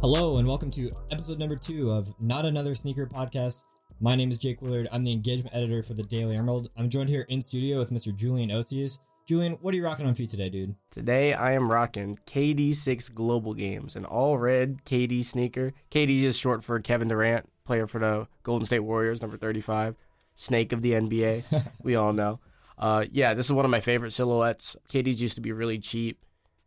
Hello, and welcome to episode number two of Not Another Sneaker Podcast. My name is Jake Willard. I'm the engagement editor for the Daily Emerald. I'm joined here in studio with Mr. Julian Osius. Julian, what are you rocking on feet today, dude? Today I am rocking KD6 Global Games, an all red KD sneaker. KD is short for Kevin Durant, player for the Golden State Warriors, number 35, snake of the NBA. we all know. Uh, yeah, this is one of my favorite silhouettes. KDs used to be really cheap,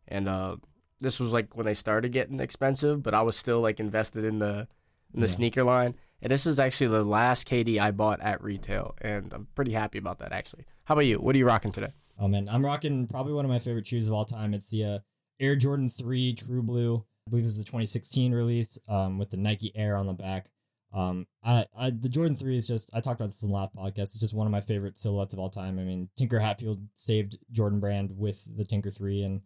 and uh, this was like when they started getting expensive, but I was still like invested in the in the Yeah. sneaker line. And this is actually the last KD I bought at retail, and I'm pretty happy about that actually. How about you? What are you rocking today? Oh man, I'm rocking probably one of my favorite shoes of all time. It's the uh, Air Jordan 3 True Blue. I believe this is the 2016 release um, with the Nike Air on the back. Um, I, I the Jordan 3 is just I talked about this in the last podcast. It's just one of my favorite silhouettes of all time. I mean, Tinker Hatfield saved Jordan Brand with the Tinker 3 and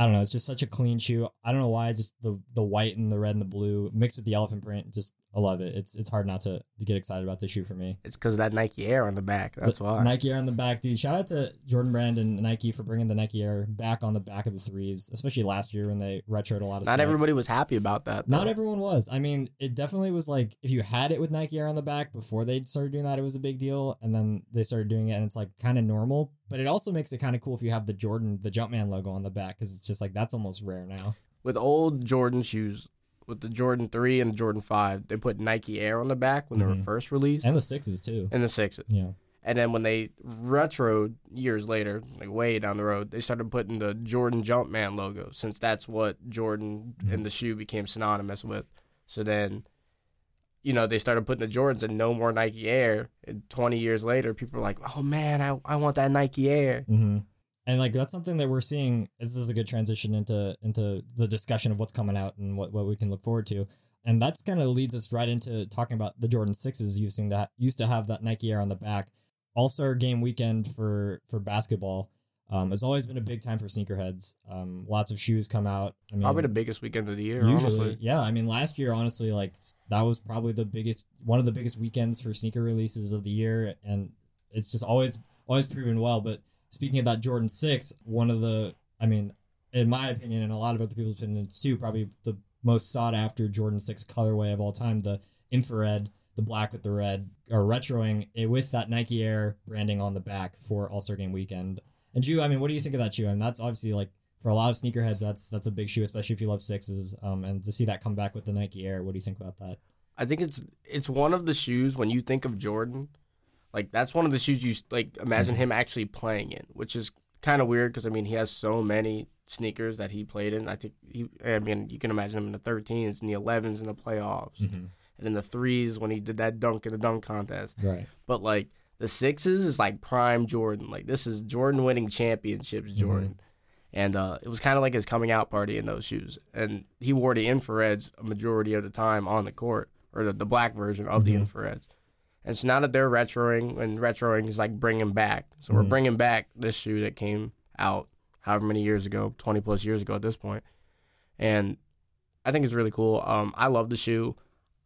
I don't know, it's just such a clean shoe. I don't know why, just the the white and the red and the blue mixed with the elephant print, just I love it. It's it's hard not to, to get excited about this shoe for me. It's because of that Nike Air on the back. That's The why. Nike Air on the back, dude. Shout out to Jordan Brand and Nike for bringing the Nike Air back on the back of the threes, especially last year when they retroed a lot of stuff. Not everybody was happy about that. Not everyone was. I mean, it definitely was like if you had it with Nike Air on the back before they started doing that, it was a big deal, and then they started doing it, and it's like kind of normal. But it also makes it kind of cool if you have the Jordan, the Jumpman logo on the back, because it's just like that's almost rare now. with old Jordan shoes, with the Jordan three and the Jordan five, they put Nike Air on the back when they Mhm. were first released, And the sixes too. and the sixes. Yeah. And then when they retroed years later, like way down the road, they started putting the Jordan Jumpman logo, since that's what Jordan Mhm. and the shoe became synonymous with. So then, you know, they started putting the Jordans and no more Nike Air. And 20 years later, people are like, oh man, I, I want that Nike Air. Mm-hmm. And like that's something that we're seeing. This is a good transition into into the discussion of what's coming out and what, what we can look forward to. And that's kind of leads us right into talking about the Jordan sixes using that used to have that Nike Air on the back. All Star Game weekend for for basketball. Um, it's always been a big time for sneakerheads. Um, lots of shoes come out. I mean, Probably the biggest weekend of the year, usually, honestly. yeah. I mean, last year, honestly, like that was probably the biggest, one of the biggest weekends for sneaker releases of the year, and it's just always, always proven well. But speaking that Jordan Six, one of the, I mean, in my opinion, and a lot of other people's opinion too, probably the most sought after Jordan Six colorway of all time, the infrared, the black with the red, or retroing it with that Nike Air branding on the back for All Star Game weekend. And Jew, I mean, what do you think of that shoe? I mean, that's obviously like for a lot of sneakerheads, that's that's a big shoe, especially if you love sixes. Um, and to see that come back with the Nike Air, what do you think about that? I think it's it's one of the shoes when you think of Jordan, like that's one of the shoes you like imagine mm-hmm. him actually playing in, which is kind of weird because I mean he has so many sneakers that he played in. I think he, I mean you can imagine him in the 13s and the 11s in the playoffs, mm-hmm. and in the threes when he did that dunk in the dunk contest. Right. But like the sixes is like prime Jordan. Like this is Jordan winning championships mm-hmm. Jordan. And uh, it was kind of like his coming out party in those shoes. And he wore the infrareds a majority of the time on the court, or the, the black version of the infrareds. And so now that they're retroing, and retroing is like bringing back. So we're Mhm. bringing back this shoe that came out however many years ago, 20 plus years ago at this point. And I think it's really cool. Um, I love the shoe.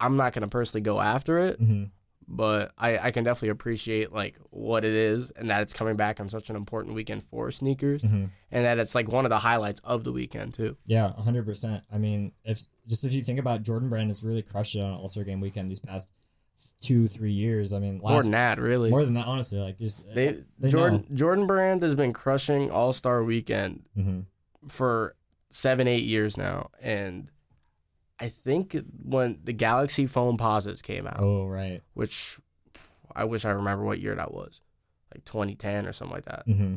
I'm not going to personally go after it, Mm-hmm. but I, I can definitely appreciate like what it is and that it's coming back on such an important weekend for sneakers Mm-hmm. and that it's like one of the highlights of the weekend too. Yeah, hundred percent. I mean, if just if you think about Jordan Brand has really crushed it on All Star Game weekend these past two, three years. I mean, more than that, really. more than that, honestly. Like just they, they Jordan Jordan Brand has been crushing All Star Weekend hmm for seven eight years now, and I think when the Galaxy Foamposites came out, Oh right. which I wish I remember what year that was, like 2010 or something like that. Mm-hmm.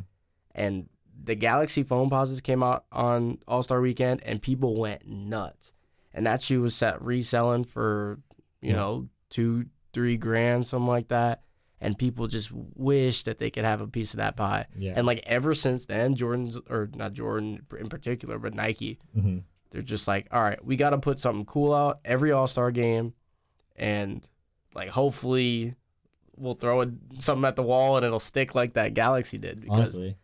and the Galaxy Foamposites came out on All Star Weekend, and people went nuts. And that shoe was set reselling for you Yeah. know two, three grand, something like that. And people just wish that they could have a piece of that pie. Yeah. And like ever since then, Jordan's or not Jordan in particular, but Nike, mm-hmm. they're just like, all right, we got to put something cool out every All Star game, and like hopefully we'll throw it, something at the wall and it'll stick like that Galaxy did. Because Honestly.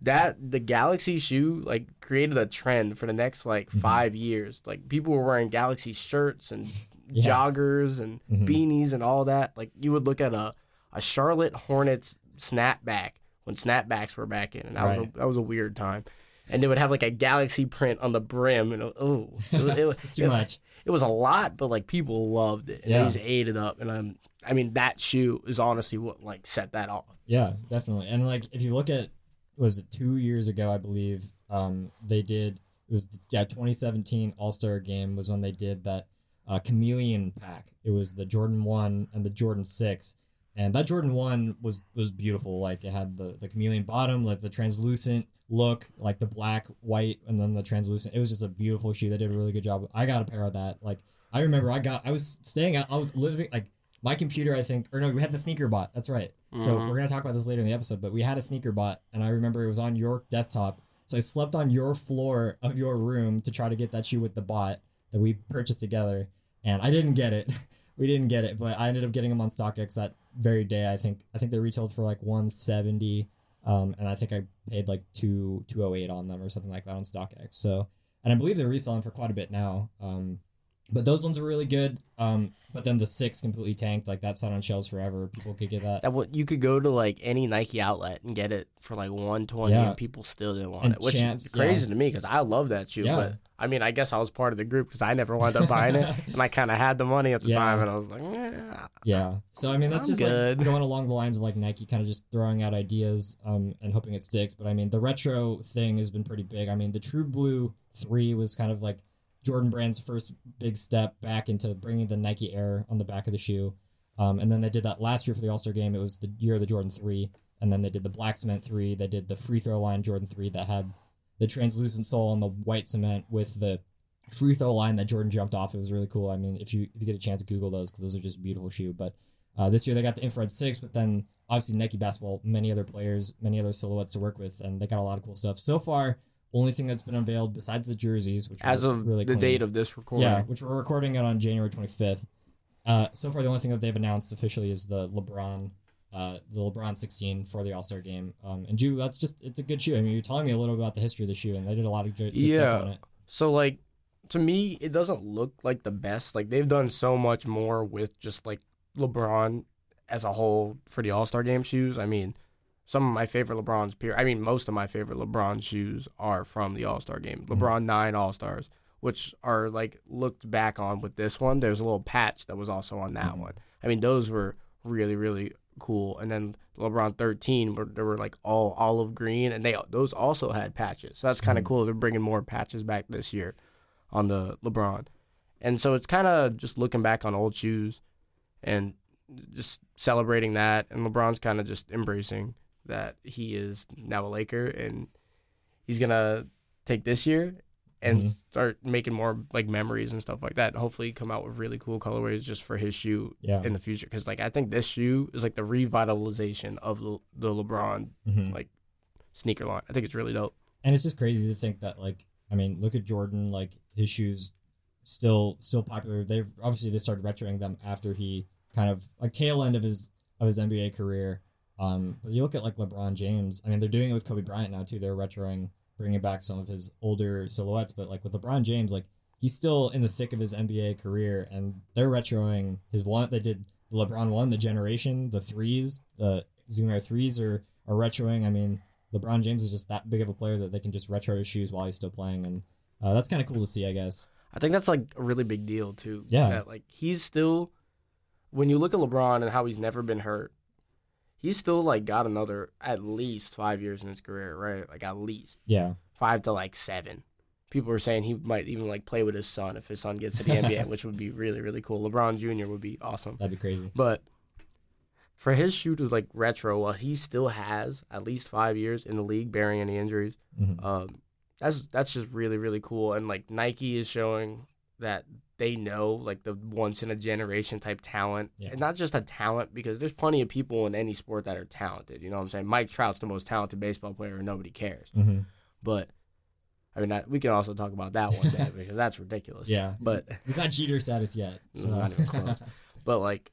that the Galaxy shoe like created a trend for the next like Mhm. five years. Like people were wearing Galaxy shirts and Yeah. joggers and Mhm. beanies and all that. Like you would look at a a Charlotte Hornets snapback when snapbacks were back in, and that was a, that was a weird time. and they would have like a galaxy print on the brim, and oh, it, was- it, It's too it- much. It was a lot, but like people loved it, and Yeah. they just ate it up. And um, I mean, that shoe is honestly what like set that off. Yeah, definitely. And like if you look at was it two years ago, I believe, um, they did it was yeah, twenty seventeen All Star game was when they did that uh, chameleon pack. It was the Jordan one and the Jordan six. And that Jordan one was was beautiful. Like it had the, the chameleon bottom, like the translucent look, like the black, white, and then the translucent. It was just a beautiful shoe. They did a really good job. I got a pair of that. Like I remember I got I was staying out I was living like my computer, I think, or no, we had the sneaker bot. That's right. So Mhm. we're gonna talk about this later in the episode, but we had a sneaker bot, and I remember it was on your desktop. So I slept on your floor of your room to try to get that shoe with the bot that we purchased together, and I didn't get it. we didn't get it, but I ended up getting them on StockX that very day. I think I think they retailed for like one seventy, um, and I think I paid like two 208 on them or something like that on StockX. So, and I believe they're reselling for quite a bit now. Um, but those ones are really good. Um, but then the six completely tanked. Like that sat on shelves forever. People could get that. That what you could go to like any Nike outlet and get it for like one twenty, Yeah. and people still didn't want And it, which Champs, is crazy to me because I love that shoe. Yeah. But I mean, I guess I was part of the group because I never wound up buying it, and I kind of had the money at the Yeah. time, and I was like, eh. Yeah. So I mean that's I'm just good. like going along the lines of like Nike kind of just throwing out ideas um and hoping it sticks. But I mean the retro thing has been pretty big. I mean the True Blue three was kind of like Jordan Brand's first big step back into bringing the Nike Air on the back of the shoe. Um, and then they did that last year for the All Star game. It was the year of the Jordan three. And then they did the black cement three. They did the free throw line Jordan three that had the translucent sole on the white cement with the free throw line that Jordan jumped off. It was really cool. I mean, if you if you get a chance, Google those because those are just beautiful shoe. But uh, this year they got the infrared six, but then obviously Nike basketball, many other players, many other silhouettes to work with, and they got a lot of cool stuff. So far, only thing that's been unveiled besides the jerseys, which as of really the clean. date of this recording. yeah, which we're recording it on January twenty fifth. Uh, so far, the only thing that they've announced officially is the LeBron, uh, the LeBron sixteen for the All Star game. Um, and Jew, that's just it's a good shoe. I mean, you're telling me a little bit about the history of the shoe, and they did a lot of good, good stuff Yeah. on it. So like to me, it doesn't look like the best. Like they've done so much more with just like LeBron as a whole for the All Star Game shoes. I mean, some of my favorite LeBron's peer. I mean, most of my favorite LeBron shoes are from the All Star Game. Mm-hmm. LeBron nine All Stars, which are like looked back on with this one. There's a little patch that was also on that mm-hmm. one. I mean, those were really really cool. And then LeBron 13, where they were like all olive green, and they those also had patches. So that's kind of mm-hmm. cool. They're bringing more patches back this year on the LeBron, and so it's kind of just looking back on old shoes and just celebrating that. And LeBron's kind of just embracing that he is now a Laker, and he's gonna take this year and Mhm. start making more like memories and stuff like that. And hopefully come out with really cool colorways just for his shoe Yeah. in the future because like I think this shoe is like the revitalization of the, the LeBron Mhm. like sneaker line. I think it's really dope. and it's just crazy to think that like I mean, look at Jordan, like his shoes still still popular. They've obviously they started retroing them after he kind of like tail end of his of his NBA career. Um, but you look at like LeBron James. I mean, they're doing it with Kobe Bryant now too. They're retroing, bringing back some of his older silhouettes. But like with LeBron James, like he's still in the thick of his NBA career, and they're retroing his one. They did the LeBron one, the generation, the threes, the Zoom Air threes are are retroing. I mean, LeBron James is just that big of a player that they can just retro his shoes while he's still playing, and uh, that's kind of cool to see, I guess. I think that's like a really big deal too. Yeah. That like he's still when you look at LeBron and how he's never been hurt, he's still like got another at least five years in his career, right? Like at least Yeah, five to like seven. People are saying he might even like play with his son if his son gets to the NBA, which would be really, really cool. LeBron Jr. would be awesome. that'd be crazy. But for his shoe to like retro, while he still has at least five years in the league, bearing any injuries, Mhm. um, that's that's just really really cool. And like Nike is showing that they know like the once in a generation type talent, Yeah. and not just a talent because there's plenty of people in any sport that are talented. You know what I'm saying? Mike Trout's the most talented baseball player, and nobody cares. hmm But I mean, I, we can also talk about that one day because that's ridiculous. Yeah, But he's not Jeter status yet. So. Not even close. But like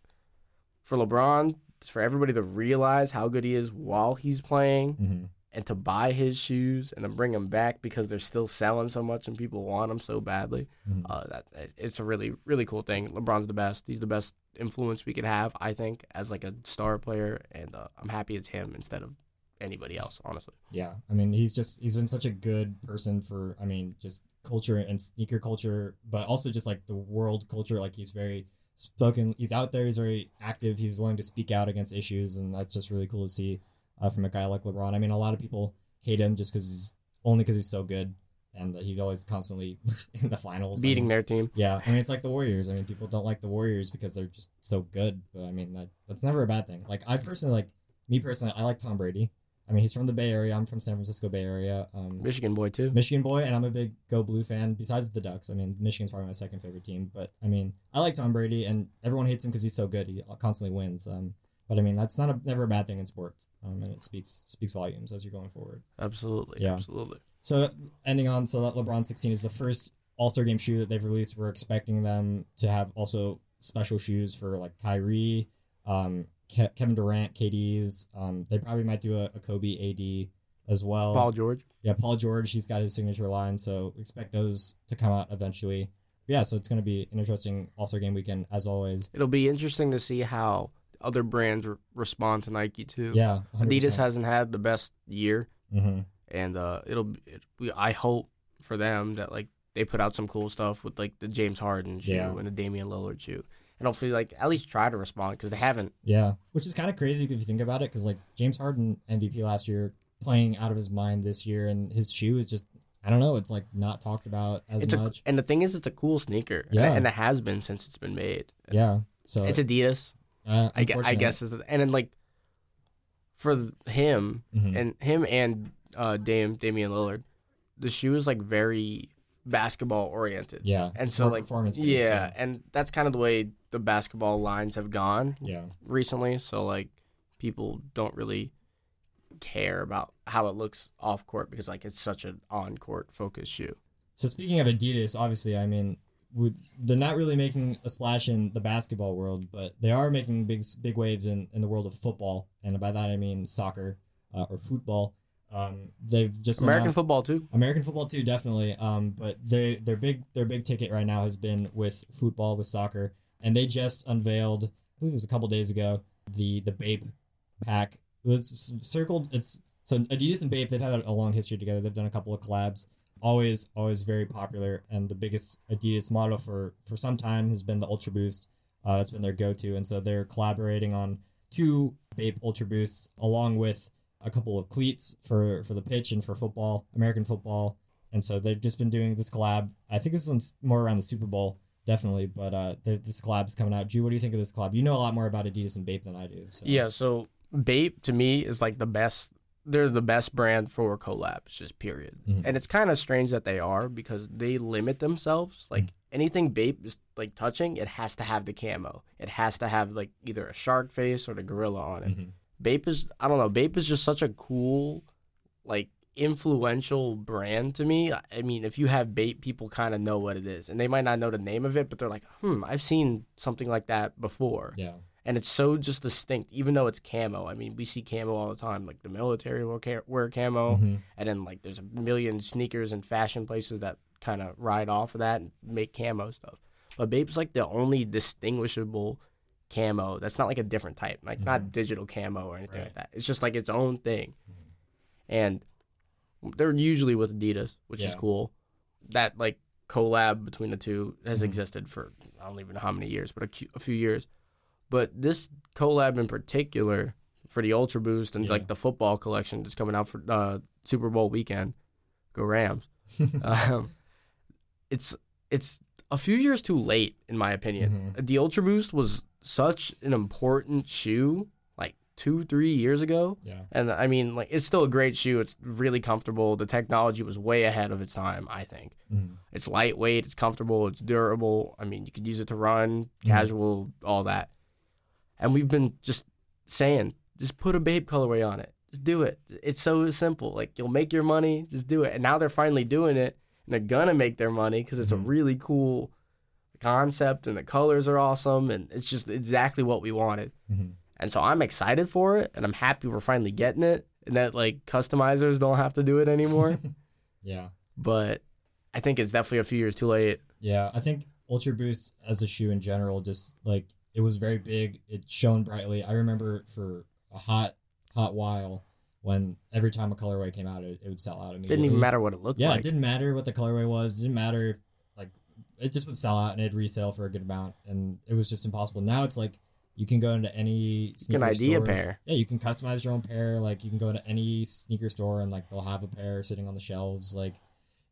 for LeBron, for everybody to realize how good he is while he's playing hmm and to buy his shoes and to bring them back because they're still selling so much and people want them so badly. Mhm. Uh, that it's a really really cool thing. LeBron's the best. He's the best influence we could have, I think, as like a star player, and uh, I'm happy it's him instead of anybody else, honestly. Yeah, I mean, he's just he's been such a good person for I mean, just culture and sneaker culture, but also just like the world culture. Like he's very spoken. He's out there. He's very active. He's willing to speak out against issues, and that's just really cool to see uh, from a guy like LeBron. I mean, a lot of people hate him just because he's only because he's so good, and that he's always constantly in the finals, Beating and, their team. Yeah, I mean, it's like the Warriors. I mean, people don't like the Warriors because they're just so good, but I mean, that that's never a bad thing. Like I personally like me personally, I like Tom Brady. I mean, he's from the Bay Area. I'm from San Francisco Bay Area. Um, Michigan boy too. Michigan boy, and I'm a big Go Blue fan. Besides the Ducks, I mean, Michigan's probably my second favorite team. But I mean, I like Tom Brady, and everyone hates him because he's so good. He constantly wins. Um, but I mean, that's not a never a bad thing in sports. Um, and it speaks speaks volumes as you're going forward. Absolutely. Yeah. Absolutely. So ending on, so that LeBron 16 is the first All Star Game shoe that they've released. We're expecting them to have also special shoes for like Kyrie, um, Ke- Kevin Durant, KD's. Um, they probably might do a, a Kobe AD as well. Paul George. Yeah, Paul George, he's got his signature line, so expect those to come out eventually. But yeah, so it's going to be an interesting All Star Game weekend as always. It'll be interesting to see how other brands re- respond to Nike too. Yeah, 100%. Adidas hasn't had the best year, Mm-hmm. and uh, it'll. It, we, I hope for them that like they put out some cool stuff with like the James Harden shoe Yeah. and the Damian Lillard shoe, and hopefully like at least try to respond because they haven't. Yeah, which is kind of crazy if you think about it, because like James Harden MVP last year, playing out of his mind this year, and his shoe is just I don't know, it's like not talked about as It's a, much. and the thing is, it's a cool sneaker. Yeah. and it has been since it's been made. yeah, so It's Adidas. Uh, I, gue- I guess is and then like for him Mhm. and him and uh Dame Damian Lillard, the shoe is like very basketball oriented. yeah, And so like performance based, yeah, and that's kind of the way the basketball lines have gone yeah, recently. So like people don't really care about how it looks off court because like it's such an on court focused shoe. So speaking of Adidas, obviously, I mean, they're not really making a splash in the basketball world, but they are making big big waves in, in the world of football, and by that I mean soccer uh, or football. Um, they've just American football too. American football too, definitely. Um, but they their big their big ticket right now has been with football with soccer, and they just unveiled, I believe it was a couple days ago, the the Bape pack. It was circled. It's so Adidas and Bape. They've had a long history together. They've done a couple of collabs. Always always very popular, and the biggest Adidas model for for some time has been the Ultra Boost. Uh, that's been their go to, and so they're collaborating on two Bape Ultra Boosts along with a couple of cleats for for the pitch and for football, American football, and so they've just been doing this collab. I think this one's more around the Super Bowl, definitely, but uh, this collab's coming out. Drew, what do you think of this collab? You know a lot more about Adidas and Bape than I do. So. Yeah, so Bape to me is like the best. They're the best brand for collabs, just period. Mhm. And it's kind of strange that they are because they limit themselves. Like anything Bape is like touching, it has to have the camo. It has to have like either a shark face or the gorilla on it. Mhm. Bape is I don't know. Bape is just such a cool, like influential brand to me. I mean, if you have Bape, people kind of know what it is, and they might not know the name of it, but they're like, hmm, I've seen something like that before Yeah. And it's so just distinct even though it's camo. I mean we see camo all the time like the military will ca- wear camo. Mhm. and then like there's a million sneakers and fashion places that kind of ride off of that and make camo stuff. But Bape's like the only distinguishable camo that's not like a different type like not digital camo or anything Right. like that. It's just like its own thing. And they're usually with adidas which is cool. That like collab between the two has Mhm. existed for i don't even know how many years but a, cu- a few years but this collab in particular for the Ultra Boost and Yeah. like the football collection that's coming out for uh, Super Bowl weekend, go Rams. um, it's it's a few years too late in my opinion. The Ultra Boost was such an important shoe like two three years ago, Yeah. and I mean like it's still a great shoe. It's really comfortable. The technology was way ahead of its time. I think. Mhm. It's lightweight, it's comfortable, it's durable. I mean, you could use it to run, casual, all that. And we've been just saying, just put a Bape colorway on it. Just do it. It's so simple. Like you'll make your money, just do it. And now they're finally doing it, and they're gonna make their money because it's a really cool concept, and the colors are awesome, and it's just exactly what we wanted. Mhm. And so I'm excited for it, and I'm happy we're finally getting it, and that like customizers don't have to do it anymore. Yeah. but I think it's definitely a few years too late. Yeah, I think Ultra Boost as a shoe in general, just like it was very big. It shone brightly. I remember for a hot, hot while, when every time a colorway came out, it, it would sell out immediately. Didn't even matter what it looked Yeah, like. it didn't matter what the colorway was. It didn't matter if like it just would sell out and it'd resell for a good amount, and it was just impossible. Now it's like you can go into any You sneaker can ID a store. pair. Yeah, you can customize your own pair. Like you can go to any sneaker store and like they'll have a pair sitting on the shelves. Like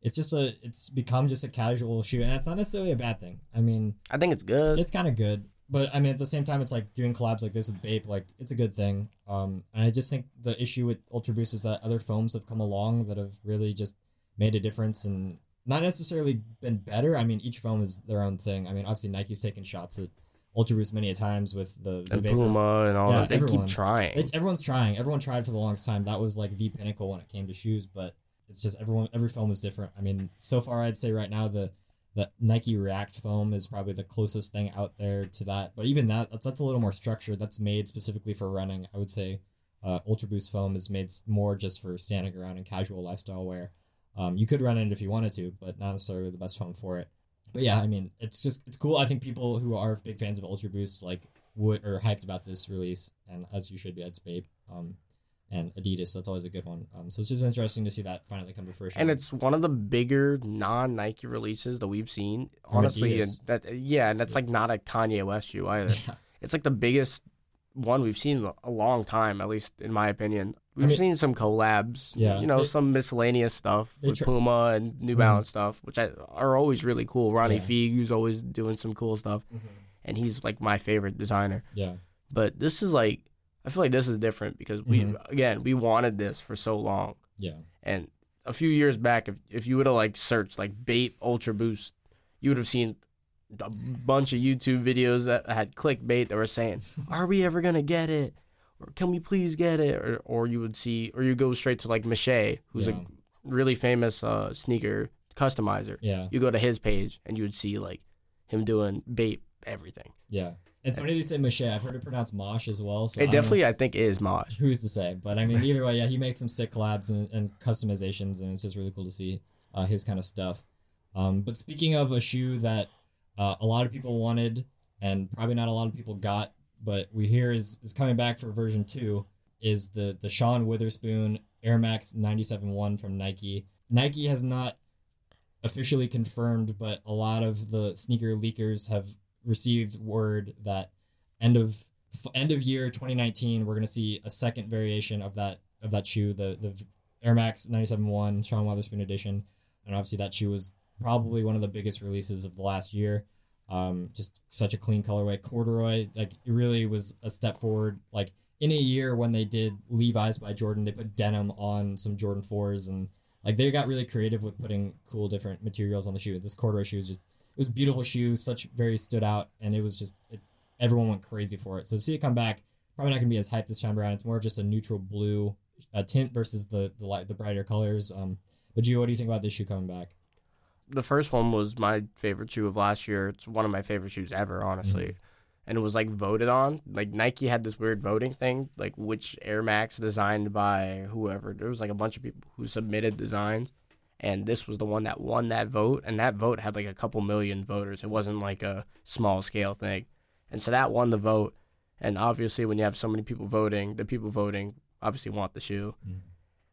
it's just a it's become just a casual shoe, and that's not necessarily a bad thing. I mean, I think it's good. it's kind of good, but I mean at the same time, it's like doing collabs like this with Bape. Like it's a good thing. Um, and I just think the issue with Ultra Boost is that other foams have come along that have really just made a difference and not necessarily been better. I mean, each foam is their own thing. I mean, obviously Nike's taken shots at Ultra Boost many a times with the, the and Vapor. Puma and all Yeah, that. They everyone. keep trying. Everyone's trying. Everyone tried for the longest time. That was like the pinnacle when it came to shoes, but it's just everyone. Every foam is different. I mean, so far I'd say right now the the Nike React foam is probably the closest thing out there to that. But even that, that's, that's a little more structured. That's made specifically for running. I would say uh, Ultra Boost foam is made more just for standing around and casual lifestyle wear. Um, you could run in it if you wanted to, but not necessarily the best foam for it. But yeah, I mean, it's just it's cool. I think people who are big fans of Ultra Boost like would are hyped about this release, and as you should be, Bape, um, and Adidas. That's always a good one. Um, so it's just interesting to see that finally come to fruition. and it's one of the bigger non Nike releases that we've seen. From Honestly, and that yeah, and that's like not a Kanye West shoe either. yeah, It's like the biggest one we've seen in a long time, at least in my opinion. We've mean- seen some collabs, Yeah, you know, they- some miscellaneous stuff with tr- Puma and New Mhm. Balance stuff, which I, are always really cool. Ronnie Yeah. Who's always doing some cool stuff, and he's like my favorite designer. yeah, But this is like, I feel like this is different because we Mhm. again we wanted this for so long. yeah, And a few years back, if, if you would have like searched like Bape ultra boost, you would have seen a bunch of YouTube videos that had clickbait that were saying, "Are we ever gonna get it?" or "Can we please get it?" or or you would see, or you go straight to like Mache, who's Yeah. a really famous uh, sneaker customizer. yeah, You go to his page and you would see like him doing Bape everything. yeah. It's funny they say Moshe. I've heard it pronounced Mosh as well. So It definitely, I think, is Mosh. who's to say? But I mean, either way, yeah, he makes some sick collabs and, and customizations, and it's just really cool to see uh, his kind of stuff. Um, but speaking of a shoe that uh, a lot of people wanted and probably not a lot of people got, but we hear is, is coming back for version two, is the the Sean Wotherspoon Air Max 97.1 from Nike. Nike has not officially confirmed, but a lot of the sneaker leakers have received word that end of end of year 2019 we're going to see a second variation of that of that shoe the the Air Max 97.1 Sean Wotherspoon edition. And obviously that shoe was probably one of the biggest releases of the last year. Um just such a clean colorway. Corduroy like it really was a step forward. Like in a year when they did Levi's by Jordan they put denim on some Jordan 4s and like they got really creative with putting cool different materials on the shoe. This corduroy shoe is just it was a beautiful shoe such very stood out and it was just it, everyone went crazy for it so to see it come back probably not going to be as hyped this time around it's more of just a neutral blue uh, tint versus the the light the brighter colors um but Gio, what do you think about this shoe coming back the first one was my favorite shoe of last year. It's one of my favorite shoes ever, honestly. And it was like voted on. Like Nike had this weird voting thing, like which Air Max designed by whoever. There was like a bunch of people who submitted designs, and this was the one that won that vote. And that vote had like a couple million voters. It wasn't like a small scale thing, and so that won the vote. And obviously, when you have so many people voting, the people voting obviously want the shoe, Mhm.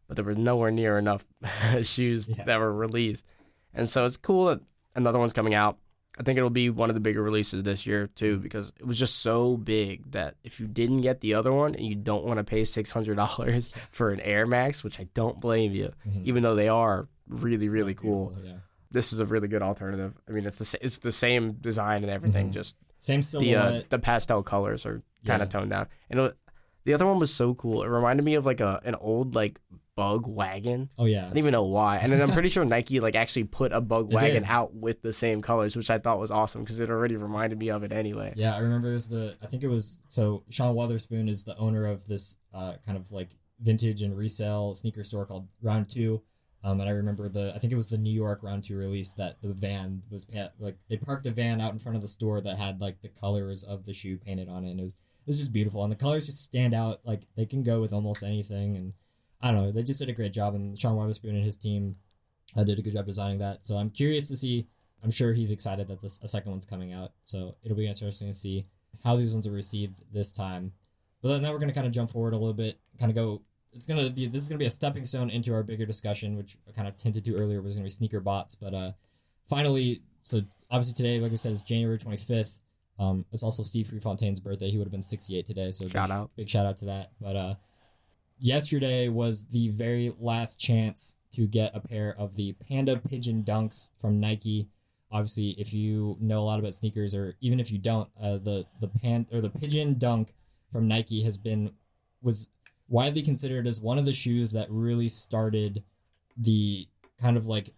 but there was nowhere near enough shoes Yeah. that were released. And so it's cool that another one's coming out. I think it'll be one of the bigger releases this year too, because it was just so big that if you didn't get the other one and you don't want to pay six hundred dollars for an Air Max, which I don't blame you, Mhm. even though they are really really cool. Yeah This is a really good alternative. I mean, it's the it's the same design and everything, Mhm. just same the silhouette uh, the pastel colors are kind Yeah. of toned down. And it, the other one was so cool. It reminded me of like a an old like bug wagon. oh yeah I don't even know why. And then I'm pretty sure Nike like actually put a bug They wagon did. out with the same colors, which I thought was awesome because it already reminded me of it anyway. Yeah, I remember it was the I think it was so Sean Wotherspoon is the owner of this uh, kind of like vintage and resale sneaker store called Round Two. Um, and I remember the I think it was the New York Round Two release that the van was like they parked a van out in front of the store that had like the colors of the shoe painted on it. And it was it was just beautiful, and the colors just stand out. Like they can go with almost anything, and I don't know, they just did a great job. And Sean Wotherspoon and his team uh, did a good job designing that. So I'm curious to see. I'm sure he's excited that this a second one's coming out. So it'll be interesting to see how these ones are received this time. But then now we're gonna kind of jump forward a little bit, kind of go it's gonna be this is gonna be a stepping stone into our bigger discussion, which I kind of hinted to earlier was gonna be sneaker bots. But uh, finally, so obviously today, like we said, is January twenty fifth. Um, it's also Steve Prefontaine's birthday. He would have been sixty eight today. So Shout big, out. big shout out to that. But uh, yesterday was the very last chance to get a pair of the Panda Pigeon Dunks from Nike. Obviously, if you know a lot about sneakers, or even if you don't, uh, the the pan or the Pigeon Dunk from Nike has been was widely considered as one of the shoes that really started the kind of like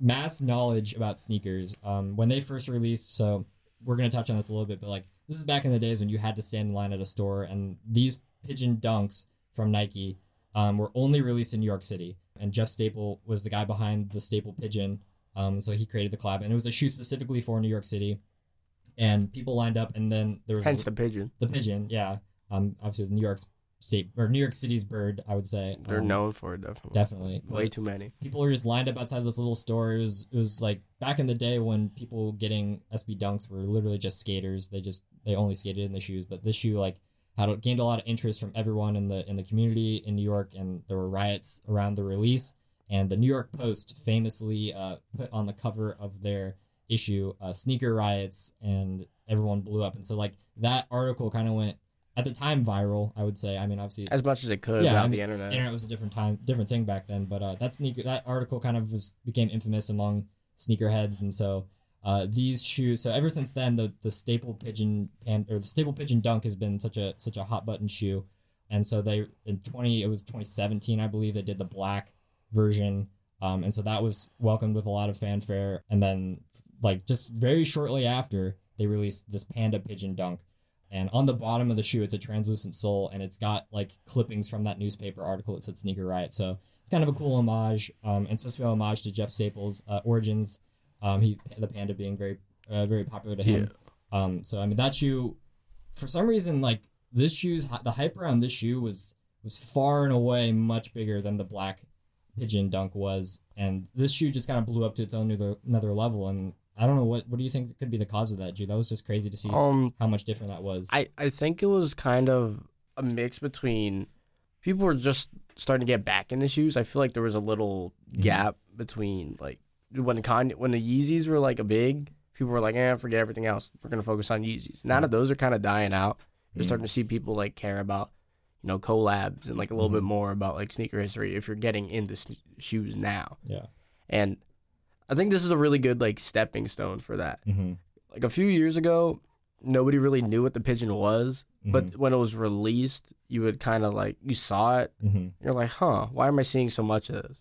mass knowledge about sneakers. Um, when they first released, so we're gonna touch on this a little bit, but like this is back in the days when you had to stand in line at a store, and these Pigeon Dunks from Nike um, were only released in New York City. And Jeff Staple was the guy behind the Staple Pigeon, um, so he created the collab, and it was a shoe specifically for New York City. And people lined up, and then there was Hence the pigeon. the pigeon, yeah. Um, obviously New York State or New York City's bird, I would say. They're um, known for it, definitely. definitely. Way But too many. people were just lined up outside this little store. It was it was like back in the day when people getting SB Dunks were literally just skaters. They just they only skated in the shoes, but this shoe like had gained a lot of interest from everyone in the in the community in New York, and there were riots around the release. And the New York Post famously uh, put on the cover of their issue uh, sneaker riots, and everyone blew up. And so like that article kind of went at the time viral. I would say. I mean, obviously As much as it could Yeah, I mean, the internet. internet was a different time, different thing back then. But uh, that sneaker, that article kind of was became infamous among sneakerheads, and so uh, these shoes. So ever since then, the the staple pigeon pan or the staple pigeon dunk has been such a such a hot button shoe, and so they in twenty it was twenty seventeen I believe they did the black version, um, and so that was welcomed with a lot of fanfare, and then like just very shortly after they released this panda pigeon dunk. And on the bottom of the shoe, it's a translucent sole, and it's got like clippings from that newspaper article that said "Sneaker Riot." So it's kind of a cool homage, um, and it's supposed to be a homage to Jeff Staples' uh, origins. Um, he the panda being very, uh, very popular to him. Um, so I mean that shoe, for some reason, like this shoe's the hype around this shoe was was far and away much bigger than the black pigeon dunk was, and this shoe just kind of blew up to its own another another level. And I don't know what what do you think could be the cause of that, Jude? That was just crazy to see Um, how much different that was. I, I think it was kind of a mix between people were just starting to get back in the shoes. I feel like there was a little Mhm. gap between like when the Kanye, when the Yeezys were like a big, people were like, eh, forget everything else. We're gonna focus on Yeezys. Now that those are kind of dying out, you're Mhm. starting to see people like care about you know collabs and like a little bit more about like sneaker history if you're getting into sne- shoes now. yeah. And I think this is a really good like stepping stone for that. Mm-hmm. Like a few years ago, nobody really knew what the pigeon was, Mm-hmm. but when it was released, you would kind of like you saw it, Mm-hmm. you're like, "Huh, why am I seeing so much of this?"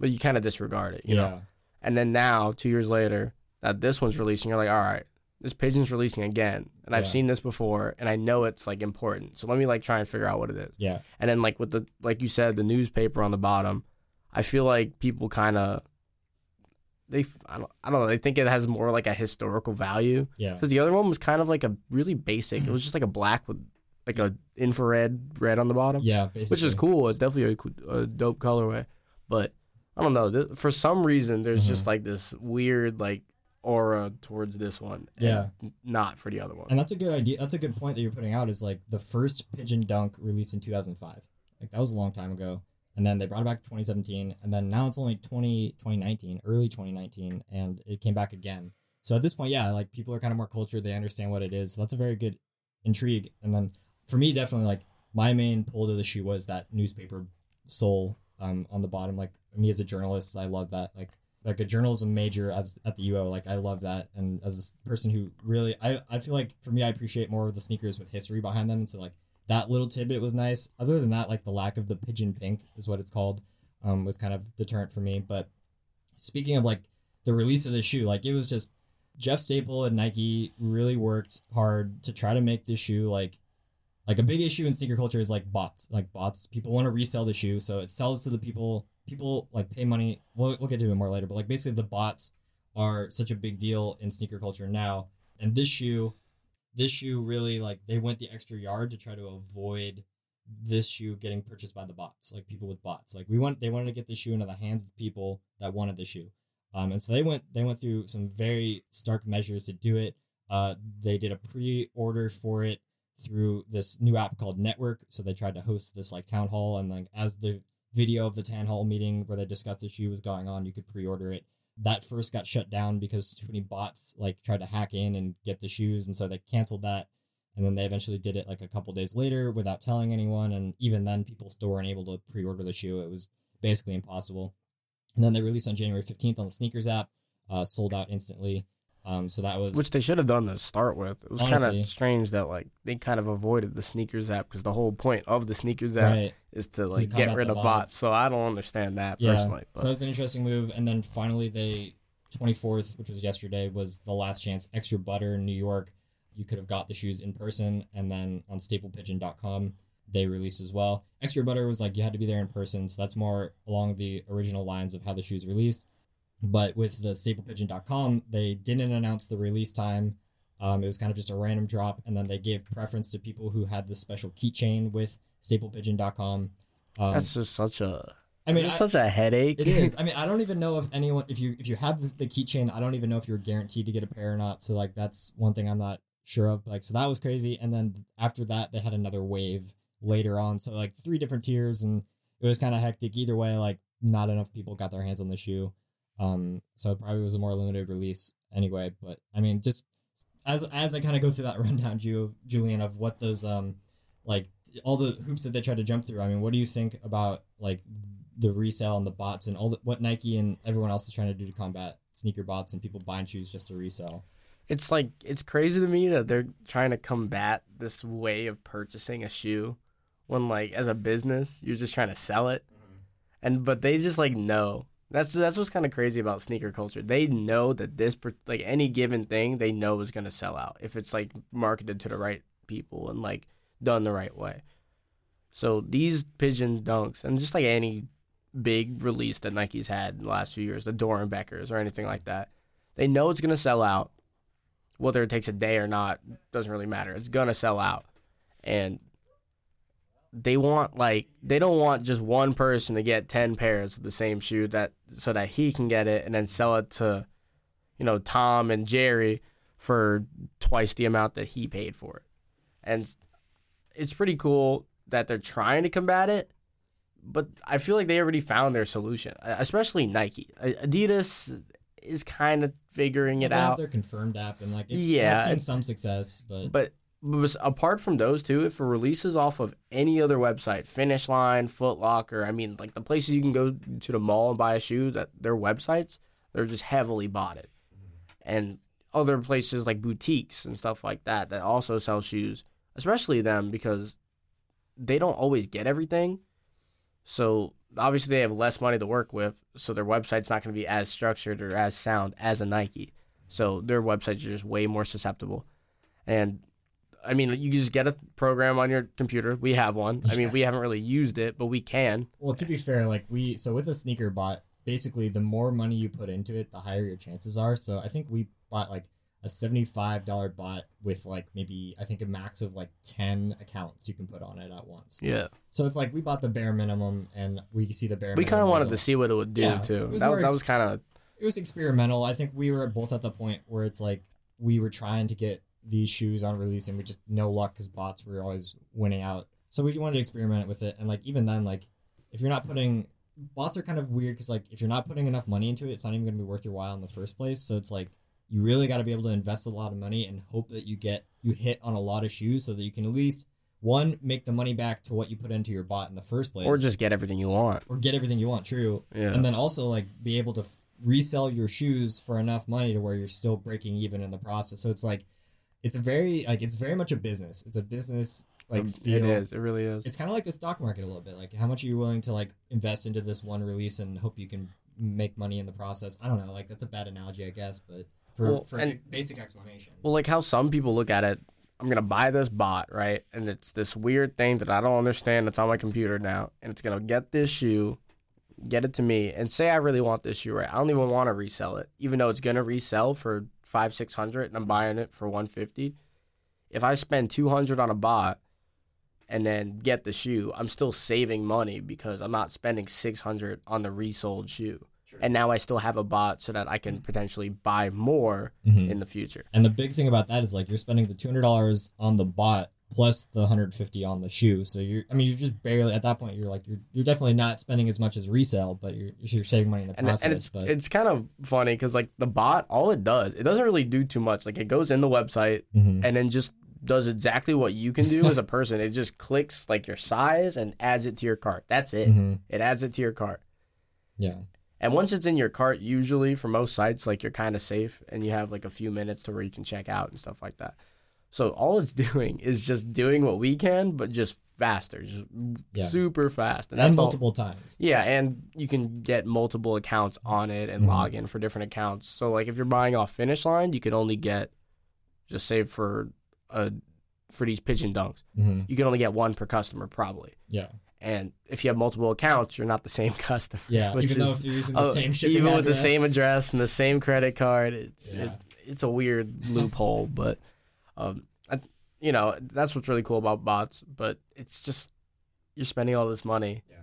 But you kind of disregard it, you yeah. know. And then now, two years later, that this one's releasing, you're like, "All right, this pigeon's releasing again, and I've Yeah. seen this before, and I know it's like important. So let me like try and figure out what it is." Yeah. And then like with the like you said, the newspaper on the bottom, I feel like people kind of they I don't, I don't know they think it has more like a historical value Yeah. because the other one was kind of like a really basic. It was just like a black with like a infrared red on the bottom, Yeah. Basically. which is cool. It's definitely a, a dope colorway, but I don't know. This, for some reason, there's Mm-hmm. just like this weird like aura towards this one. Yeah. not for the other one. And that's a good idea. That's a good point that you're putting out. Is like the first pigeon dunk released in 2005. Like that was a long time ago. And then they brought it back to 2017, and then now it's only 20, 2019, early 2019, and it came back again. So at this point, yeah, like people are kind of more cultured. They understand what it is. So that's a very good intrigue. And then for me, definitely like my main pull to the shoe was that newspaper sole um, on the bottom. Like me as a journalist, I love that. Like like a journalism major as at the UO, like I love that. And as a person who really, I, I feel like for me, I appreciate more of the sneakers with history behind them. And so like that little tidbit was nice. Other than that, like the lack of the pigeon pink is what it's called, um, was kind of deterrent for me. But speaking of like the release of the shoe, like it was just Jeff Staple and Nike really worked hard to try to make this shoe like like a big issue in sneaker culture is like bots. Like bots, people want to resell the shoe, so it sells to the people. People like pay money. We'll, we'll get to it more later, but like basically the bots are such a big deal in sneaker culture now. And this shoe, this shoe really like they went the extra yard to try to avoid this shoe getting purchased by the bots, like people with bots. Like we want they wanted to get the shoe into the hands of people that wanted the shoe. Um, and so they went they went through some very stark measures to do it. Uh, they did a pre-order for it through this new app called NTWRK. So they tried to host this like town hall, and like as the video of the town hall meeting where they discussed the shoe was going on, you could pre-order it. That first got shut down because too many bots like tried to hack in and get the shoes, and so they canceled that. And then they eventually did it like a couple days later without telling anyone, and even then, people still weren't able to pre-order the shoe. It was basically impossible. And then they released on January fifteenth on the SNKRS app, uh, sold out instantly. Um, so that was Which they should have done to start with. It was kind of strange that like they kind of avoided the SNKRS app because the whole point of the SNKRS app right. is to like get rid of bots. bots. So I don't understand that Yeah. personally. But So that's an interesting move. And then finally, they 24th, which was yesterday, was the last chance. Extra Butter in New York. You could have got the shoes in person, and then on StaplePigeon.com they released as well. Extra Butter was like you had to be there in person, so that's more along the original lines of how the shoes released. But with the StaplePigeon.com, they didn't announce the release time. Um, it was kind of just a random drop, and then they gave preference to people who had the special keychain with StaplePigeon.com. Um, that's just such a. I mean, it's I- such a headache. it is. I mean, I don't even know if anyone, if you if you have this, the keychain, I don't even know if you're guaranteed to get a pair or not. So like that's one thing I'm not sure of. Like so that was crazy. And then after that, they had another wave later on. So like three different tiers, and it was kind of hectic. Either way, like not enough people got their hands on the shoe. Um, so it probably was a more limited release anyway. But I mean, just as as I kind of go through that rundown, Ju- Julian, of what those um like all the hoops that they tried to jump through. I mean, what do you think about like the resale and the bots and all the, what Nike and everyone else is trying to do to combat sneaker bots and people buying shoes just to resell? It's like it's crazy to me that they're trying to combat this way of purchasing a shoe when like as a business you're just trying to sell it. And but they just like know. That's that's what's kind of crazy about sneaker culture. They know that this like any given thing they know is going to sell out if it's like marketed to the right people and like done the right way. So these pigeon dunks and just like any big release that Nike's had in the last few years, the Doernbechers or anything like that, they know it's going to sell out whether it takes a day or not doesn't really matter. It's gonna sell out, and they want like they don't want just one person to get ten pairs of the same shoe that so that he can get it and then sell it to, you know, Tom and Jerry for twice the amount that he paid for it, and it's pretty cool that they're trying to combat it. But I feel like they already found their solution, especially Nike. Adidas is kind of figuring it They out. their confirmed app and like it's Yeah, it's seen some success, but, But, but apart from those two, if it releases off of any other website, Finish Line, Foot Locker, I mean, like the places you can go to the mall and buy a shoe, that their websites, they're just heavily bought it. And other places like boutiques and stuff like that that also sell shoes, especially them because they don't always get everything. So obviously they have less money to work with, so their website's not going to be as structured or as sound as a Nike. So their websites are just way more susceptible. And I mean, you just get a program on your computer. We have one. I mean, we haven't really used it, but we can. well, to be fair, like we so with a sneaker bot, basically the more money you put into it, the higher your chances are. So I think we bought like a seventy-five dollar bot with like maybe I think a max of like ten accounts you can put on it at once. Yeah. So it's like we bought the bare minimum, and we see the bare. We kind of wanted to see what it would do Yeah, too. was That, more that was kind of it was experimental. I think we were both at the point where it's like we were trying to get these shoes on release and we just no luck because bots were always winning out. So we wanted to experiment with it, and like even then, like if you're not putting bots are kind of weird because like if you're not putting enough money into it, it's not even gonna be worth your while in the first place. So it's like you really got to be able to invest a lot of money and hope that you get you hit on a lot of shoes so that you can at least one make the money back to what you put into your bot in the first place, or just get everything you want. or get everything you want. True, Yeah. and then also like be able to f- resell your shoes for enough money to where you're still breaking even in the process. So it's like it's a very like it's very much a business. It's a business like it feel. is. It really is. It's kind of like the stock market a little bit. Like how much are you willing to like invest into this one release and hope you can make money in the process? I don't know. Like that's a bad analogy, I guess, but for Well, for and- basic explanation. Well, like how some people look at it, I'm gonna buy this bot, right? And it's this weird thing that I don't understand. That's on my computer now, and it's gonna get this shoe, get it to me, and say I really want this shoe, right? I don't even want to resell it, even though it's gonna resell for five, six hundred, and I'm buying it for one fifty. If I spend two hundred on a bot, and then get the shoe, I'm still saving money because I'm not spending six hundred on the resold shoe. And now I still have a bot so that I can potentially buy more Mhm. in the future. And the big thing about that is like you're spending the two hundred dollars on the bot plus the 150 on the shoe. So you're, I mean, you're just barely at that point. You're like, you're, you're definitely not spending as much as resale, but you're, you're saving money in the And, process. and it's but it's kind of funny because like the bot, all it does, it doesn't really do too much. Like it goes in the website Mhm. and then just does exactly what you can do as a person. It just clicks like your size and adds it to your cart. That's it. Mhm. It adds it to your cart. yeah, And once it's in your cart, usually for most sites, like you're kind of safe and you have like a few minutes to where you can check out and stuff like that. So all it's doing is just doing what we can, but just faster, just Yeah. super fast. and that's all- multiple times. yeah, and you can get multiple accounts on it and Mhm. log in for different accounts. So like if you're buying off finish line, you can only get just save for a for these pigeon dunks, hmm you can only get one per customer probably. Yeah, And if you have multiple accounts, you're not the same customer. yeah. which Even though is- if you're using the Oh, same shipping even with the same address and the same credit card, it's Yeah. it, it's a weird loophole. But um, I, you know that's what's really cool about bots. But it's just you're spending all this money Yeah.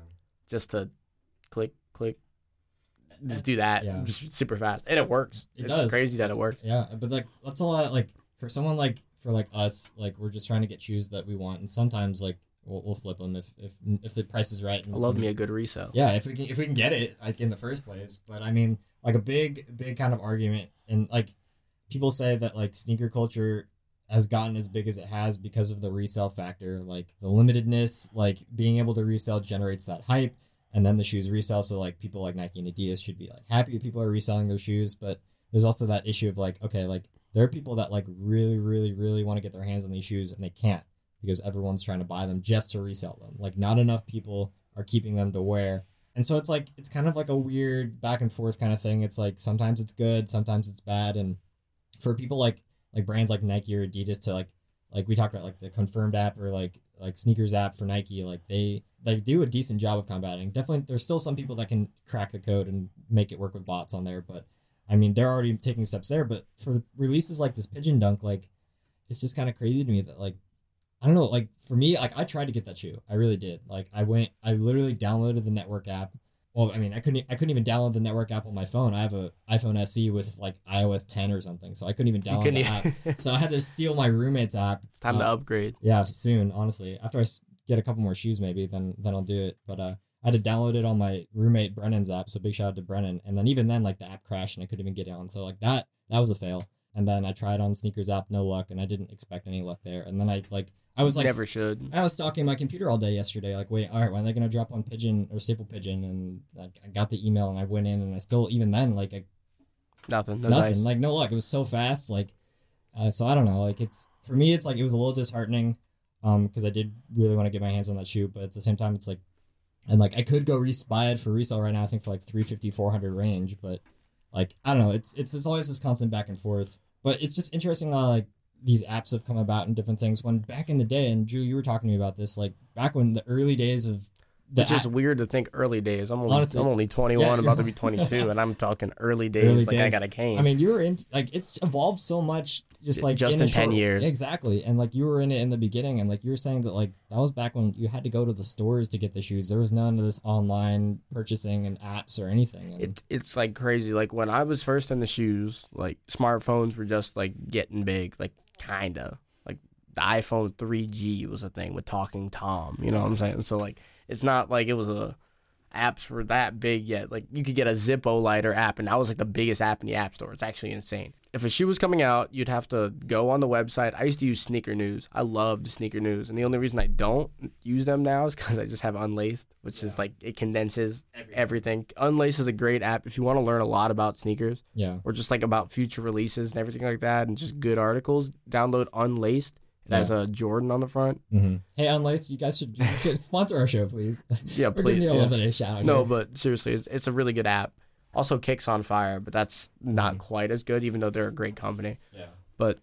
just to click click, just do that Yeah. just super fast, and it works. It it's does. crazy that it works. Yeah, but like that's a lot. Like for someone like for like us, like we're just trying to get shoes that we want, and sometimes like we'll, we'll flip them if if if the price is right. And I love me a good resale. Yeah, if we can if we can get it like in the first place. But I mean, like a big big kind of argument, and like people say that like sneaker culture has gotten as big as it has because of the resale factor, like the limitedness, like being able to resell generates that hype, and then the shoes resell. So like people like Nike and Adidas should be like happy people are reselling their shoes, but there's also that issue of like okay, like there are people that like really really really want to get their hands on these shoes and they can't because everyone's trying to buy them just to resell them. Like not enough people are keeping them to wear. And so it's like it's kind of like a weird back and forth kind of thing. It's like sometimes it's good, sometimes it's bad, and for people like like brands like Nike or Adidas to like like we talked about like the confirmed app or like like SNKRS app for Nike, like they they do a decent job of combating. Definitely, there's still some people that can crack the code and make it work with bots on there, but I mean they're already taking steps there. But for releases like this Pigeon Dunk, like it's just kind of crazy to me that like I don't know, like for me, like I tried to get that shoe. I really did. Like I went, I literally downloaded the NTWRK app. Well, I mean, I couldn't, I couldn't even download the NTWRK app on my phone. I have a iPhone SE with like iOS 10 or something, so I couldn't even download couldn't the even- app. So I had to steal my roommate's app. It's time to Uh, upgrade. Yeah, soon. Honestly, after I get a couple more shoes, maybe then then I'll do it. But uh, I had to download it on my roommate Brennan's app. So big shout out to Brennan. And then even then, like the app crashed and I couldn't even get it on. So like that that was a fail. And then I tried on SNKRS app, no luck, and I didn't expect any luck there. And then I like I was like Never should. I was stalking my computer all day yesterday, like wait, all right, when are they gonna drop on Pigeon or Staple Pigeon? And like I got the email and I went in and I still even then like I Nothing. No nothing, dice. like no luck. It was so fast, like uh, so I don't know. Like it's for me, it's like it was a little disheartening, um, because I did really want to get my hands on that shoe, but at the same time, it's like, and like I could go res- buy it for resale right now. I think for like 350 400 range, but like I don't know. It's it's it's always this constant back and forth. But it's just interesting how like these apps have come about and different things. When back in the day, and Drew, you were talking to me about this, like back when the early days of the Which is weird to think early days. I'm only, Honestly, I'm only 21, yeah, about to be 22, and I'm talking early days. Early like I got a cane. I mean, you were in like it's evolved so much, just like Just in, in a 10 short- years. exactly. And like you were in it in the beginning, and like you were saying that like that was back when you had to go to the stores to get the shoes. There was none of this online purchasing and apps or anything. And it, it's like crazy. Like when I was first in the shoes, like smartphones were just like getting big, like kinda. Like the iPhone 3G was a thing with Talking Tom. You know what I'm saying? So like it's not like it was a apps were that big yet. Like you could get a Zippo lighter app, and that was like the biggest app in the app store. It's actually insane. If a shoe was coming out, you'd have to go on the website. I used to use Sneaker News. I loved Sneaker News, and the only reason I don't use them now is because I just have Unlaced, which is like it condenses everything. Unlaced is a great app if you want to learn a lot about sneakers yeah, or just like about future releases and everything like that, and just good articles. Download Unlaced. It has a Jordan on the front. hmm hey, Unlaced, you guys should, you should sponsor our show, please. Yeah, We're giving please. you a yeah. little bit of a shout out. No, here. but seriously, it's, it's a really good app. Also, Kicks on Fire, but that's not quite as good, even though they're a great company. yeah, But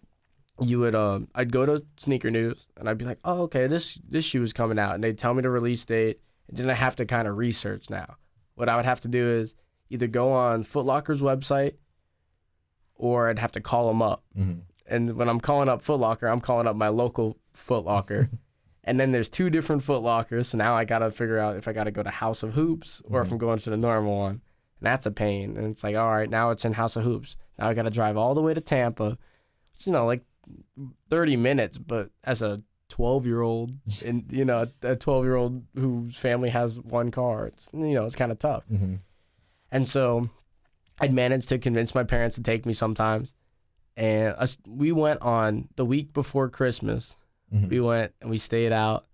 you would, um, I'd go to Sneaker News and I'd be like, oh, okay, this this shoe is coming out, and they'd tell me the release date, and then I have to kind of research now. What I would have to do is either go on Foot Locker's website, or I'd have to call them up. hmm And when I'm calling up Foot Locker, I'm calling up my local Foot Locker. and then there's two different Foot Lockers. So now I got to figure out if I got to go to House of Hoops or if I'm going to the normal one. And that's a pain. And it's like, all right, now it's in House of Hoops. Now I got to drive all the way to Tampa. You know, like 30 minutes, but as a twelve year old, and you know, a twelve year old whose family has one car. It's you know, it's kind of tough. Mhm. And so I'd managed to convince my parents to take me sometimes. And us, we went on the week before Christmas. Mhm. We went and we stayed out.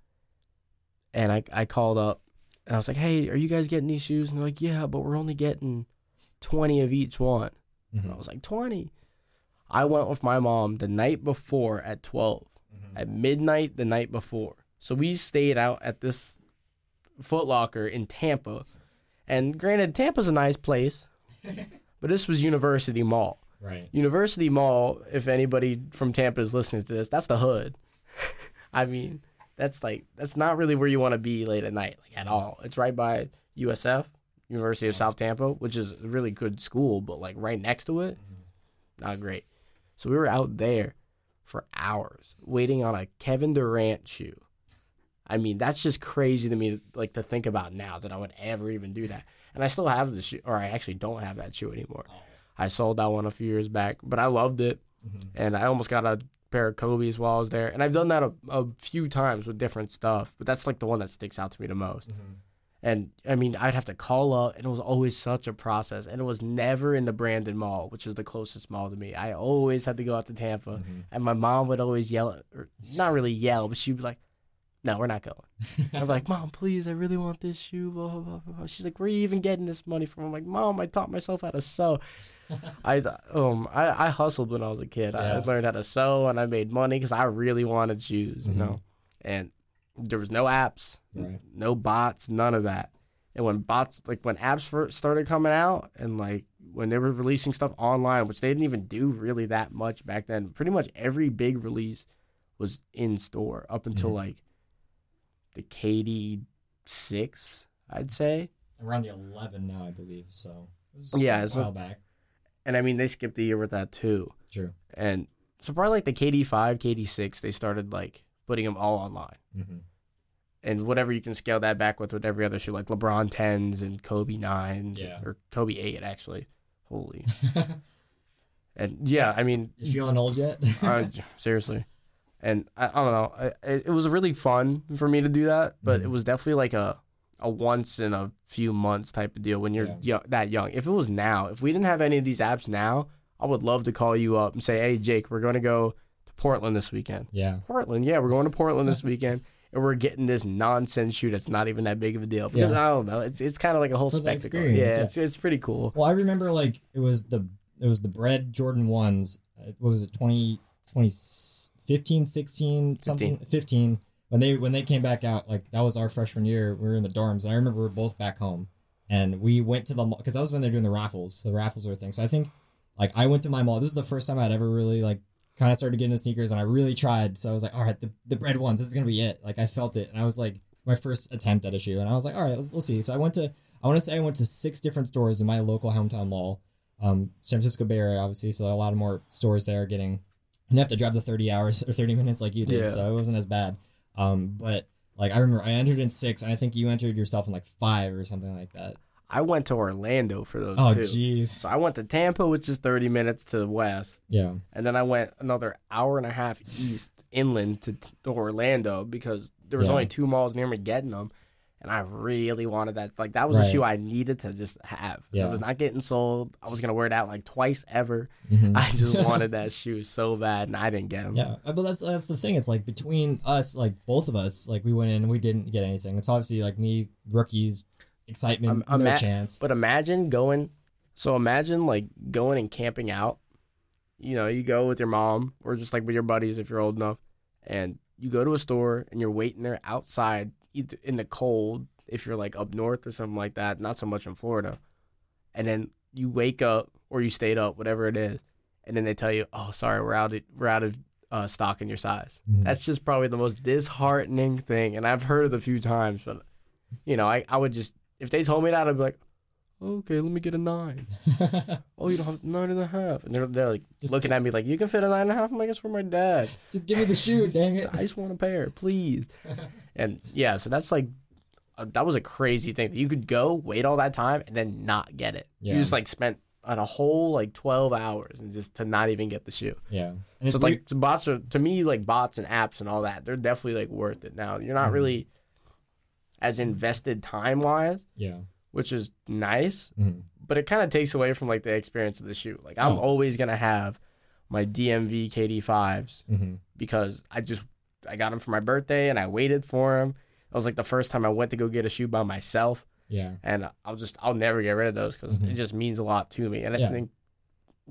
And I, I called up and I was like, hey, are you guys getting these shoes? And they're like, yeah, but we're only getting 20 of each one. And I was like, 20. I went with my mom the night before at 12, Mhm. at midnight the night before. So we stayed out at this Foot Locker in Tampa. And granted, Tampa's a nice place, but this was University Mall. Right. University Mall, if anybody from Tampa is listening to this, that's the hood. I mean, that's like that's not really where you want to be late at night, like at all. It's right by USF, University of South Tampa, which is a really good school, but like right next to it, mm-hmm. not great. So we were out there for hours waiting on a Kevin Durant shoe. I mean, that's just crazy to me, like to think about now that I would ever even do that. And I still have the shoe, or I actually don't have that shoe anymore. Oh. I sold that one a few years back, but I loved it, mm-hmm. and I almost got a pair of Kobe's while I was there. And I've done that a, a few times with different stuff, but that's like the one that sticks out to me the most. Mm-hmm. And I mean, I'd have to call up, and it was always such a process. And it was never in the Brandon Mall, which is the closest mall to me. I always had to go out to Tampa, mm-hmm. and my mom would always yell, or not really yell, but she'd be like, "No, we're not going." I'm like, "Mom, please, I really want this shoe." Blah, blah, blah. She's like, "Where are you even getting this money from?" I'm like, "Mom, I taught myself how to sew." I um I, I hustled when I was a kid. I learned how to sew, and I made money because I really wanted shoes, you Mhm. know. And there was no apps, Right. no bots, none of that. And when bots, like when apps first started coming out, and like when they were releasing stuff online, which they didn't even do really that much back then, pretty much every big release was in store up until Mhm. like the KD six, I'd say. Around the eleven now, I believe. So it was Yeah, a a- back. And I mean, they skipped a year with that too. True. And so probably like the KD five, KD six, they started like putting them all online. Mm-hmm. and whatever you can scale that back with with every other shoe, like LeBron tens and Kobe nines, Yeah. or Kobe eight actually. Holy, and yeah, I mean, you feeling old yet? uh, seriously, and I, I don't know, it, it was really fun for me to do that, but Mhm. it was definitely like a a once in a few months type of deal when you're Yeah. young, that young. If it was now, if we didn't have any of these apps now, I would love to call you up and say, "Hey, Jake, we're going to go to Portland this weekend." yeah. Portland, yeah, we're going to Portland this weekend, and we're getting this nonsense shoe that's not even that big of a deal. Because Yeah. I don't know, it's it's kind of like a whole spectacle. Yeah, yeah. it's, it's pretty cool. Well, I remember like it was the it was the bread Jordan ones. uh, What was it? 20, 2015, 16, something 15. When they when they came back out, like that was our freshman year. We were in the dorms, and I remember we were both back home, and we went to the mall because that was when they're doing the raffles. The raffles were a thing. So I think like I went to my mall. This is the first time I'd ever really like kind of started getting into sneakers, and I really tried. So I was like, all right, the, the bread ones. This is gonna be it. Like I felt it, and I was like my first attempt at a shoe, and I was like, all right, let's we'll see. So I went to I want to say I went to six different stores in my local hometown mall, um, San Francisco Bay Area, obviously. So a lot of more stores there getting. You didn't have to drive the thirty hours or thirty minutes like you did, Yeah. so it wasn't as bad. Um, but like I remember, I entered in six, and I think you entered yourself in like five or something like that. I went to Orlando for those Oh, too. jeez. So I went to Tampa, which is thirty minutes to the west, Yeah. and then I went another hour and a half east inland to, to Orlando because there was Yeah. only two malls near me getting them. And I really wanted that. Like that was a shoe I needed to just have. Yeah. It was not getting sold. I was gonna wear it out like twice ever. Mhm. I just wanted that shoe so bad, and I didn't get them. Yeah, but that's that's the thing. It's like between us, like both of us, like we went in and we didn't get anything. It's obviously like me, rookies, excitement, no chance. But imagine going. So imagine like going and camping out. You know, you go with your mom or just like with your buddies if you're old enough, and you go to a store and you're waiting there outside in the cold if you're like up north or something like that. Not so much in Florida, and then you wake up or you stayed up, whatever it is, and then they tell you, "Oh, sorry, we're out. Of, we're out of uh, stock in your size." Mhm. That's just probably the most disheartening thing, and I've heard it a few times, but you know, I, I would just if they told me that, I'd be like, okay, let me get a nine. Oh, you don't have nine and a half, and they're they're like Just looking at me like you can fit a nine and a half. I'm like, it's for my dad. Just give me the shoe, dang it. I just want a pair, please. and yeah, so that's like. Uh, that was a crazy thing that you could go wait all that time and then not get it. Yeah. You just like spent on a whole like twelve hours and just to not even get the shoe. Yeah. And So it's like so bots are to me like bots and apps and all that. They're definitely like worth it. Now you're not Mhm. really as invested time wise, yeah. which is nice, Mhm. but it kind of takes away from like the experience of the shoe. Like I'm Oh. always gonna have my DMV KD fives hmm because I just I got them for my birthday and I waited for them. It was like the first time I went to go get a shoe by myself, Yeah. and I'll just I'll never get rid of those because Mhm. it just means a lot to me. And I think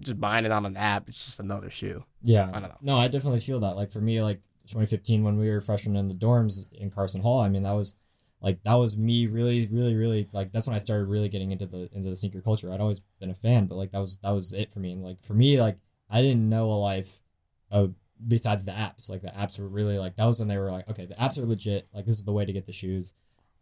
just buying it on an app, it's just another shoe. Yeah. I don't know. No, I definitely feel that. Like for me, like 2015 when we were freshmen in the dorms in Carson Hall, I mean that was like that was me really, really, really like that's when I started really getting into the into the sneaker culture. I'd always been a fan, but like that was that was it for me. And like for me, like I didn't know a life of besides the apps. Like the apps were really like that was when they were like, okay, the apps are legit. Like this is the way to get the shoes.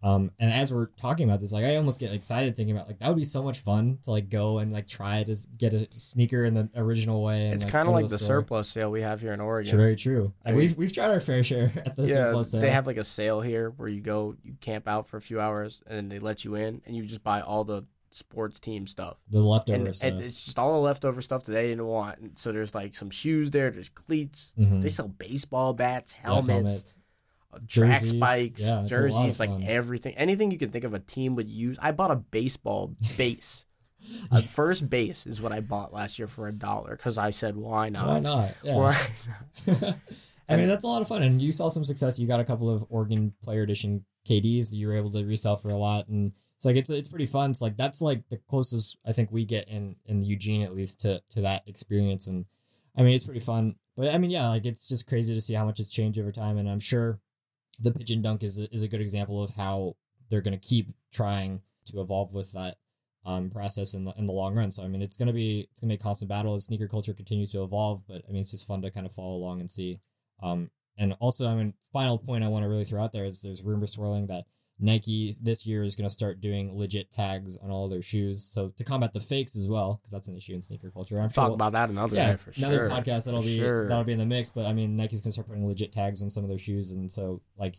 Um, and as we're talking about this, like I almost get excited thinking about like that would be so much fun to like go and like try to get a sneaker in the original way. And, It's like, kind of like the store. surplus sale we have here in Oregon. Very true. I mean- we've we've tried our fair share at the yeah, surplus sale. they have like a sale here where you go, you camp out for a few hours, and then they let you in, and you just buy all the sports team stuff. the leftover And, stuff. and it's just all the leftover stuff that they didn't want. And so there's like some shoes there, there's cleats. Mhm. They sell baseball bats, Yeah, helmets, uh, track jerseys. spikes, Yeah, it's a lot of jerseys, like everything. Anything you can think of a team would use. I bought a baseball base. a first base is what I bought last year for a dollar because I said, why not? Why not? Yeah. Why I mean, that's a lot of fun. And you saw some success. You got a couple of Oregon Player Edition KDs that you were able to resell for a lot, and it's like it's it's pretty fun. It's like that's like the closest I think we get in in Eugene at least to to that experience. And I mean, it's pretty fun. But I mean, yeah, like it's just crazy to see how much it's changed over time. And I'm sure the pigeon dunk is a, is a good example of how they're going to keep trying to evolve with that um, process in the in the long run. So I mean, it's gonna be it's gonna be a constant battle as sneaker culture continues to evolve. But I mean, it's just fun to kind of follow along and see. Um, and also, I mean, final point I want to really throw out there is there's rumors swirling that Nike this year is going to start doing legit tags on all their shoes. So to combat the fakes as well, because that's an issue in sneaker culture. I'm sure talk we'll- about that another yeah, for another sure. podcast that'll For be sure. that'll be in the mix. But I mean, Nike's gonna start putting legit tags on some of their shoes, and so like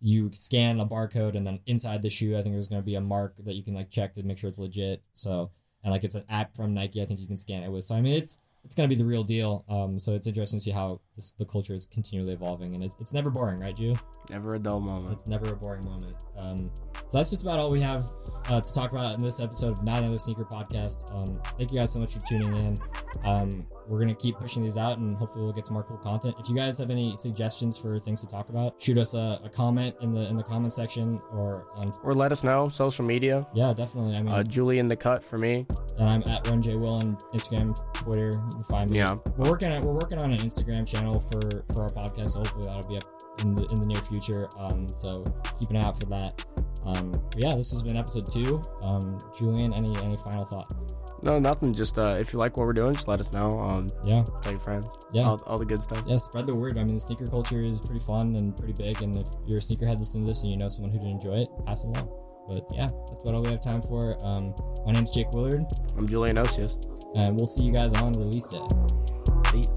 you scan a barcode, and then inside the shoe, I think there's gonna be a mark that you can like check to make sure it's legit. So and like it's an app from Nike, I think you can scan it with. So I mean, it's it's gonna be the real deal. Um, so it's interesting to see how this, the culture is continually evolving, and it's, it's never boring, right, Jew? Never a dull moment. It's never a boring moment. Um, so that's just about all we have uh, to talk about in this episode of Not Another Sneaker Podcast. Um, thank you guys so much for tuning in. Um, we're gonna keep pushing these out, and hopefully we'll get some more cool content. If you guys have any suggestions for things to talk about, shoot us a, a comment in the in the comment section or on. Or let us know social media. Yeah, definitely. I mean, Uh, Julie in the cut for me. and I'm at Run J Will on Instagram, Twitter. You can find me. Yeah. We're working on we're working on an Instagram channel for for our podcast. So hopefully that'll be up in the in the near future. Um, so keep an eye out for that. Um, but yeah, this has been episode two. Um, Julian, any any final thoughts? No, nothing. Just uh, if you like what we're doing, just let us know. Um, Yeah, tell your friends. Yeah. All, all the good stuff. yeah. Spread the word. I mean, the sneaker culture is pretty fun and pretty big. And if you're a sneakerhead listening to this and you know someone who did enjoy it, pass it along. But yeah, that's about all we have time for. Um, my name's Jake Willard, I'm Julian Osius. and we'll see you guys on release day.